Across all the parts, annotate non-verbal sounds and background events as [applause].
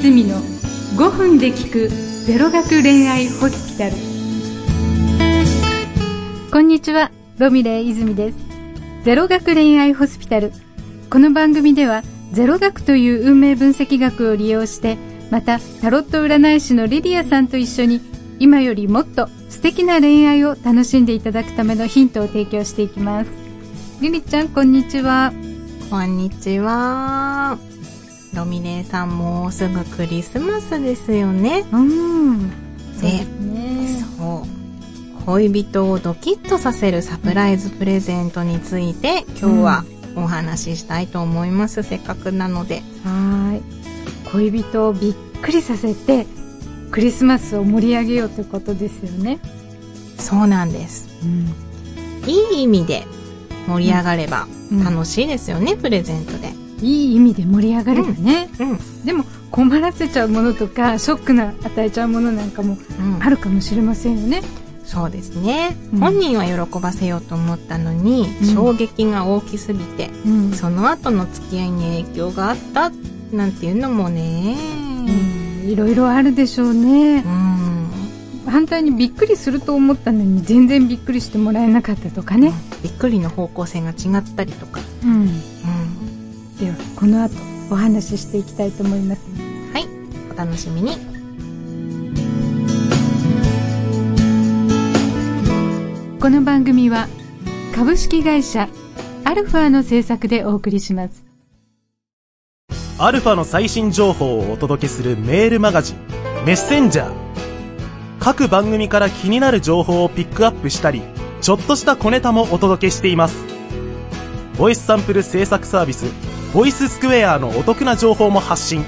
泉の5分で聞くゼロ学恋愛ホスピタル。こんにちはロミレイ泉です。ゼロ学恋愛ホスピタル。この番組ではゼロ学という運命分析学を利用してまたタロット占い師のリディアさんと一緒に今よりもっと素敵な恋愛を楽しんでいただくためのヒントを提供していきます。リリちゃんこんにちは。こんにちは。ロミネさんもうすぐクリスマスですよね。うんそうでねそう。恋人をドキッとさせるサプライズプレゼントについて今日はお話ししたいと思います。せっかくなので。はーい恋人をびっくりさせてクリスマスを盛り上げようということですよね、そうなんです。うん、いい意味で盛り上がればうん楽しいですよね、プレゼントで。いい意味で盛り上がればね、うん。でも困らせちゃうものとかショックな与えちゃうものなんかもうん。あるかもしれませんよね、そうですね、うん。本人は喜ばせようと思ったのに、うん。衝撃が大きすぎて、うん。その後の付き合いに影響があったなんていうのもね、うん。いろいろあるでしょうね。うん、反対にびっくりすると思ったのに全然びっくりしてもらえなかったとかね、びっくりの方向性が違ったりとか、うん、うん、ではこの後お話ししていきたいと思いますはいお楽しみにこの番組は株式会社アルファの制作でお送りしますアルファの最新情報をお届けするメールマガジン、メッセンジャー。各番組から気になる情報をピックアップしたり、ちょっとした小ネタもお届けしています。ボイスサンプル制作サービス、ボイススクエアのお得な情報も発信。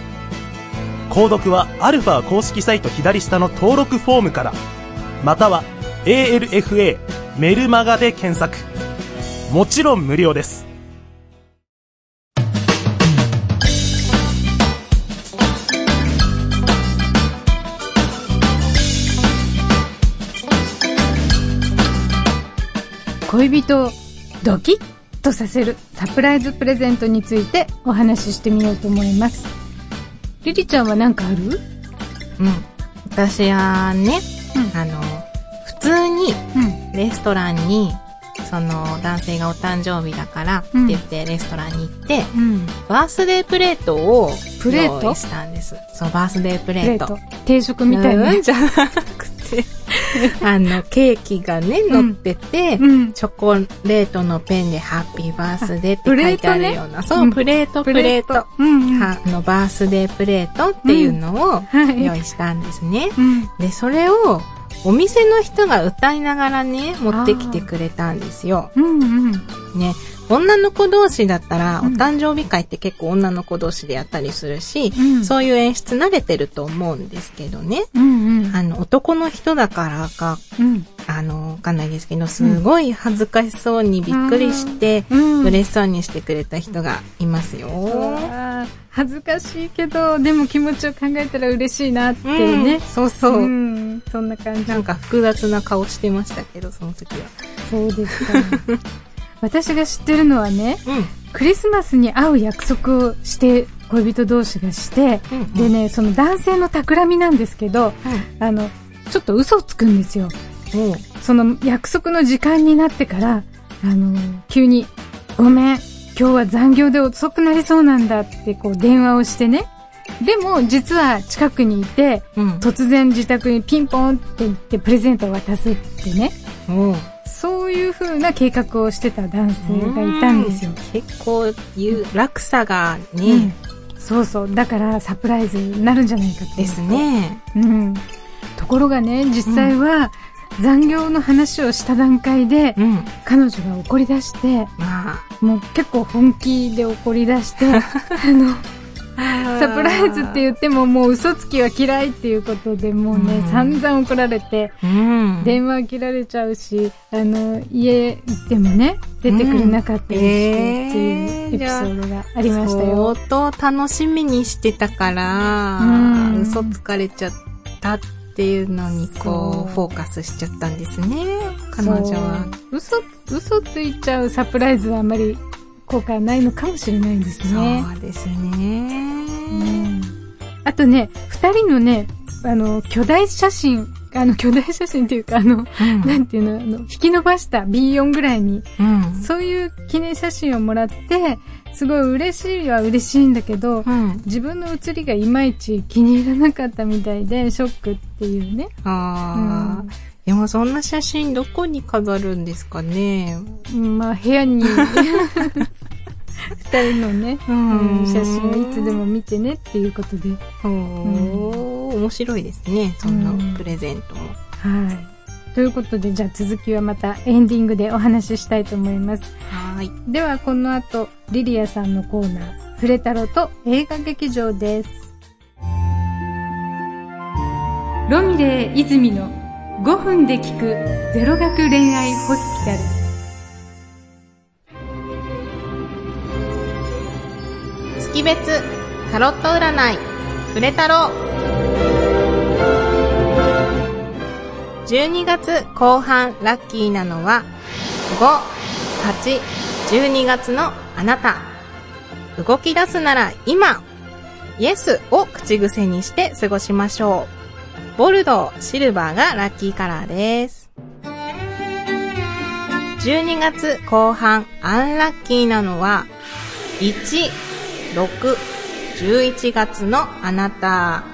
購読はアルファ公式サイト左下の登録フォームから、または ALFA メルマガで検索。もちろん無料です。恋人ドキッとさせるサプライズプレゼントについてお話ししてみようと思います。リリちゃんは何かある？うん。私はね、うん。あの普通にうん。レストランにその男性がお誕生日だからってうん言ってレストランに行って、うん。バースデープレートをプレート？したんです。そうバースデーププレート。レート。定食みたいな。うん。じゃなくて、[laughs] あの、ケーキがね、乗ってて、うん。チョコレートのペンでハッピーバースデーって書いてあるような、そう、うん。プレート、プレート。うんうん。はあの、バースデープレートっていうのをはい。用意したんですね。うん。で、それを、お店の人が歌いながらね、持ってきてくれたんですよ。うんうん。ね、女の子同士だったら、うん。お誕生日会って結構女の子同士でやったりするし、うん。そういう演出慣れてると思うんですけどね。うんうん。あの、男の人だからか、うん。あの、わかんないですけど、すごい恥ずかしそうにびっくりして、うん。嬉しそうにしてくれた人がいますよ。恥ずかしいけどでも気持ちを考えたら嬉しいなっていうね。うん、そうそう。ん。そんな感じ。なんか複雑な顔してましたけど、その時は。そうですか [laughs] 私が知ってるのはねうん。クリスマスに会う約束をして恋人同士がして、うんでねその男性の企みなんですけどあのちょっと嘘をつくんですようん。その約束の時間になってからあの急に「ごめん今日は残業で遅くなりそうなんだ」ってこう電話をしてねでも実は近くにいてうん。突然自宅にピンポンって言ってプレゼントを渡すってねうん。そういう風な計画をしてた男性がいたんですよう。結構、いう、落差がうんね、そうそう。だからサプライズになるんじゃないかって。です。ね。うん。ところがね、実際は残業の話をした段階で、うん。彼女が怒り出して、まもう結構本気で怒り出して、[laughs] あの、あ。サプライズって言ってももう嘘つきは嫌いっていうことでもうね、うん散々怒られて、うん。電話切られちゃうし、あの、家行ってもね、出てくれなかったりしてっていうエピソードがありましたよ。相当楽しみにしてたから、うん嘘つかれちゃったっていうのにこう、フォーカスしちゃったんですね、彼女は。嘘、嘘ついちゃうサプライズはあまり効果はないのかもしれないですね。そうですね。うんあとね、二人のね、あの、巨大写真、あの、巨大写真っていうか、あの、うんなんていうの、あの、引き伸ばした B4 ぐらいに、うん。そういう記念写真をもらって、すごい嬉しいは嬉しいんだけど、うん。自分の写りがいまいち気に入らなかったみたいで、ショックっていうね。ああ、でもそんな写真どこに飾るんですかね。うんまあ、部屋に、二人のね、写真をいつでも見てねっていうことで。おー、面白いですね。そんなプレゼントも。はい。ということで、じゃあ続きはまたエンディングでお話ししたいと思います。はーい。では、この後、リリアさんのコーナー、フレタロと映画劇場です。ロミレー泉の5分で聞くゼロ学恋愛ホスピタル。月別タロット占いフレタロ12月後半ラッキーなのは5、8、12月のあなた。動き出すなら今。イエスを口癖にして過ごしましょう。ボルドー、シルバーがラッキーカラーです12月後半アンラッキーなのは1、6、11月のあなた。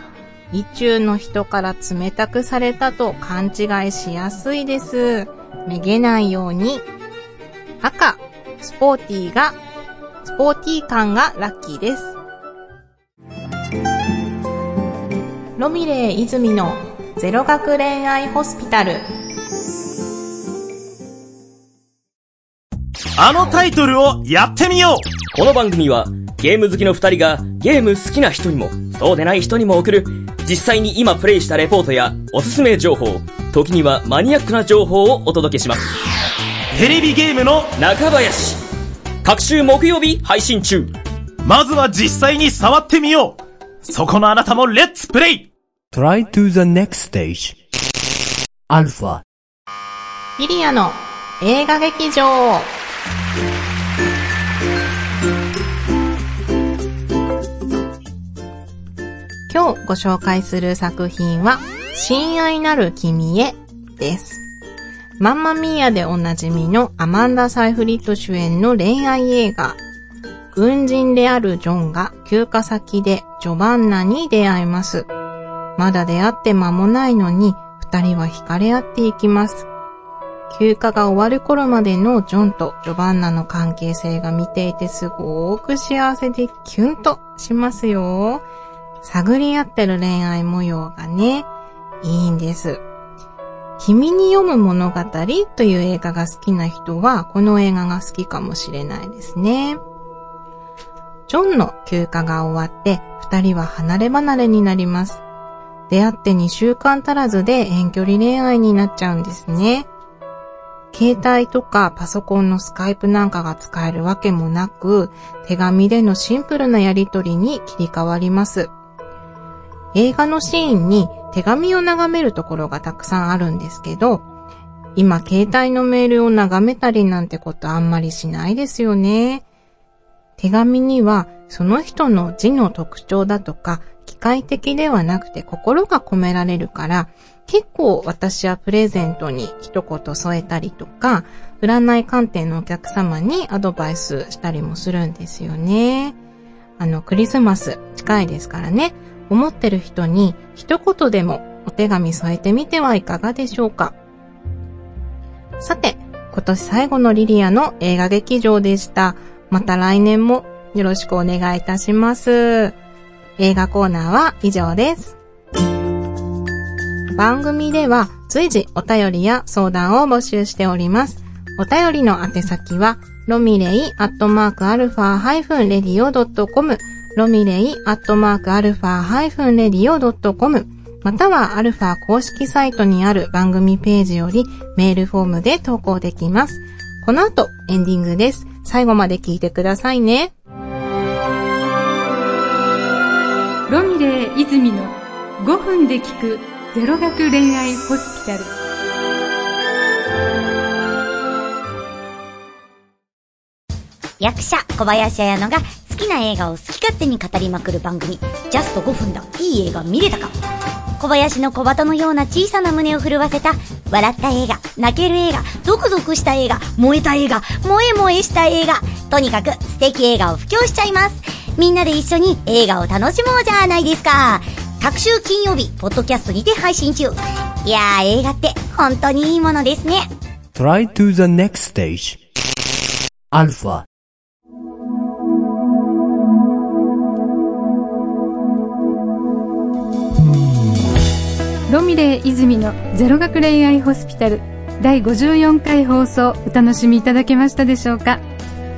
意中の人から冷たくされたと勘違いしやすいです。めげないように。赤、スポーティーが、スポーティー感がラッキーです。ロミレイ泉のゼロ学恋愛ホスピタル。あのタイトルをやってみようこの番組はゲーム好きの二人がゲーム好きな人にもそうでない人にも送る実際に今プレイしたレポートやおすすめ情報、時にはマニアックな情報をお届けします。テレビゲームの、中林。各週木曜日配信中。まずは実際に触ってみようそこのあなたもレッツプレイ Try to the next stage. Alpha. リリアの映画劇場。今日ご紹介する作品は、親愛なる君へです。マンマミーアでおなじみのアマンダ・サイフリット主演の恋愛映画。軍人であるジョンが休暇先でジョバンナに出会います。まだ出会って間もないのに、二人は惹かれ合っていきます。休暇が終わる頃までのジョンとジョバンナの関係性が見ていてすごく幸せでキュンとしますよ。探り合ってる恋愛模様がね、いいんです。君に読む物語という映画が好きな人は、この映画が好きかもしれないですね。ジョンの休暇が終わって、二人は離れ離れになります。出会って2週間足らずで遠距離恋愛になっちゃうんですね。携帯とかパソコンのスカイプなんかが使えるわけもなく、手紙でのシンプルなやりとりに切り替わります。映画のシーンに手紙を眺めるところがたくさんあるんですけど、今携帯のメールを眺めたりなんてことあんまりしないですよね。手紙にはその人の字の特徴だとか、機械的ではなくて心が込められるから、結構私はプレゼントに一言添えたりとか、占い鑑定のお客様にアドバイスしたりもするんですよね。あの、クリスマス近いですからね、思ってる人に一言でもお手紙添えてみてはいかがでしょうか。さて、今年最後のリリアの映画劇場でした。また来年もよろしくお願いいたします。映画コーナーは以上です。番組では随時お便りや相談を募集しております。お便りの宛先は、ロミレイアットマークアルファハイフンレディオドットコム、ロミレイアットマークアルファハイフンレディオドットコム、またはアルファ公式サイトにある番組ページよりメールフォームで投稿できます。この後エンディングです。最後まで聞いてくださいね。ロミレー泉の5分で聞くゼロ学恋愛ホスピタル。役者小林彩乃が好きな映画を好き勝手に語りまくる番組、ジャスト5分だ、いい映画見れたか？小林の小鳩のような小さな胸を震わせた、笑った映画、泣ける映画、ゾクゾクした映画、燃えた映画、萌え萌えした映画、とにかく素敵映画を布教しちゃいます。みんなで一緒に映画を楽しもうじゃないですか。各週金曜日、ポッドキャストにて配信中。いやー、映画って本当にいいものですね。Try to the next stage. Alpha. ロミレイ泉のゼロ学恋愛ホスピタル第54回放送お楽しみいただけましたでしょうか？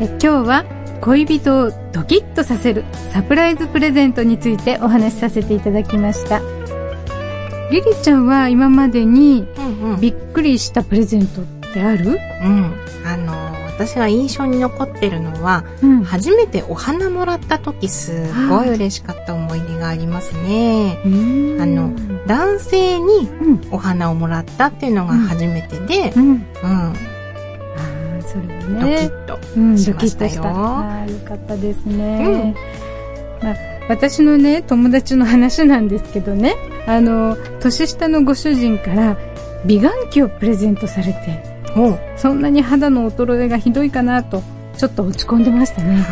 え今日は恋人をドキッとさせるサプライズプレゼントについてお話しさせていただきましたリリちゃんは今までにうんうん。びっくりしたプレゼントってある？うん。あの、私が印象に残ってるのは、うん初めてお花もらった時すごい嬉しかった思い出がありますね。うんあの男性にうん。お花をもらったっていうのが初めてで、うん。うん、ああそれはドキねッとうん、しましたよ。ドキッとした。あーよかったですね。まあ、私のね、友達の話なんですけどね、あの、年下のご主人から美顔器をプレゼントされて、そんなに肌の衰えがひどいかなと、ちょっと落ち込んでましたね。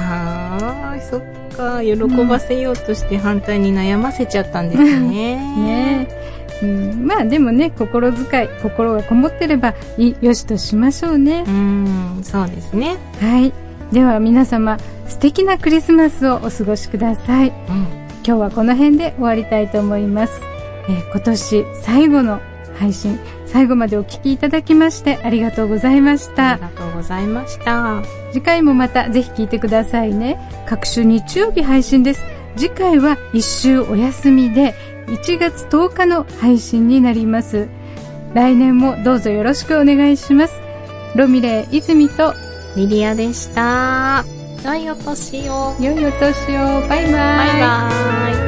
はーい、そっか。喜ばせようとして反対に悩ませちゃったんですね。ねえ。うん、まあでもね、心遣い、心がこもってればいい、よしとしましょうねう。ん、そうですね。はい。では皆様、素敵なクリスマスをお過ごしください。うん。今日はこの辺で終わりたいと思います。えー今年最後の配信、最後までお聞きいただきましてありがとうございましたあり。がとうございました。次回もまたぜひ聞いてくださいね。各週日曜日配信です。次回は一週お休みで1月10日の配信になります。来年もどうぞよろしくお願いします。ロミレイ泉とリリアでした。良いお年を。良いお年を。バイバイ。バイバイ。